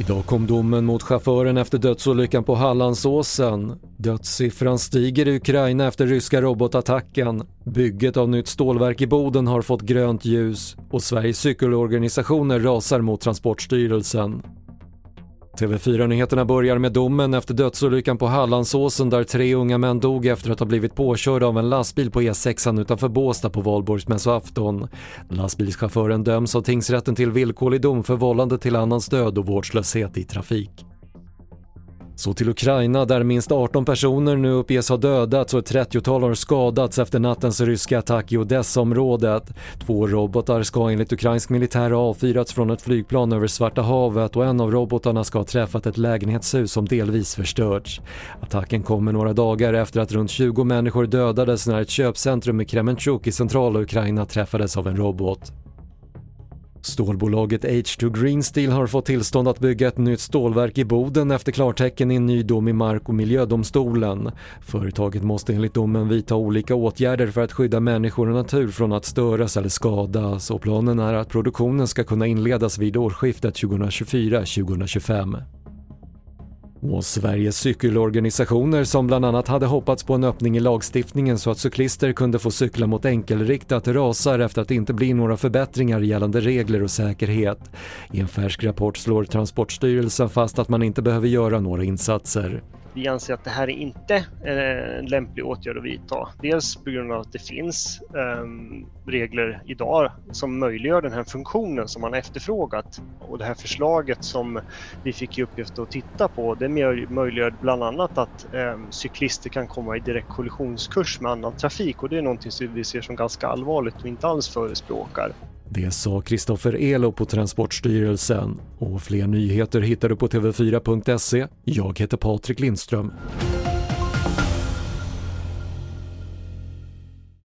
Idag kom domen mot chauffören efter dödsolyckan på Hallandsåsen. Dödssiffran stiger i Ukraina efter ryska robotattacken. Bygget av nytt stålverk i Boden har fått grönt ljus och Sveriges cykelorganisationer rasar mot Transportstyrelsen. TV4-nyheterna börjar med domen efter dödsolyckan på Hallandsåsen där tre unga män dog efter att ha blivit påkörda av en lastbil på E6 utanför Båstad på valborgsmässoafton. Lastbilschauffören döms av tingsrätten till villkorlig dom för vållande till annans död och vårdslöshet i trafik. Så till Ukraina där minst 18 personer nu uppges ha dödats och ett 30-tal har skadats efter nattens ryska attack i Odessa-området. Två robotar ska enligt ukrainsk militär ha avfyrats från ett flygplan över Svarta havet och en av robotarna ska ha träffat ett lägenhetshus som delvis förstörts. Attacken kommer några dagar efter att runt 20 människor dödades när ett köpcentrum i Kremenchuk i centrala Ukraina träffades av en robot. Stålbolaget H2 Green Steel har fått tillstånd att bygga ett nytt stålverk i Boden efter klartecken i en ny dom i Mark och miljödomstolen. Företaget måste enligt domen vidta olika åtgärder för att skydda människor och natur från att störas eller skadas och planen är att produktionen ska kunna inledas vid årsskiftet 2024-2025. Och Sveriges cykelorganisationer som bland annat hade hoppats på en öppning i lagstiftningen så att cyklister kunde få cykla mot enkelriktat rasar efter att det inte blir några förbättringar gällande regler och säkerhet. I en färsk rapport slår Transportstyrelsen fast att man inte behöver göra några insatser. Vi anser att det här är inte eh, en lämplig åtgärd att vidta. Dels på grund av att det finns ehm, regler idag som möjliggör den här funktionen som man efterfrågat. Och det här förslaget som vi fick i uppgift att titta på det möjliggör bland annat att ehm, cyklister kan komma i direkt kollisionskurs med annan trafik och det är någonting som vi ser som ganska allvarligt och inte alls förespråkar. Det sa Kristoffer Elo på Transportstyrelsen och fler nyheter hittar du på tv4.se. Jag heter Patrik Lindström.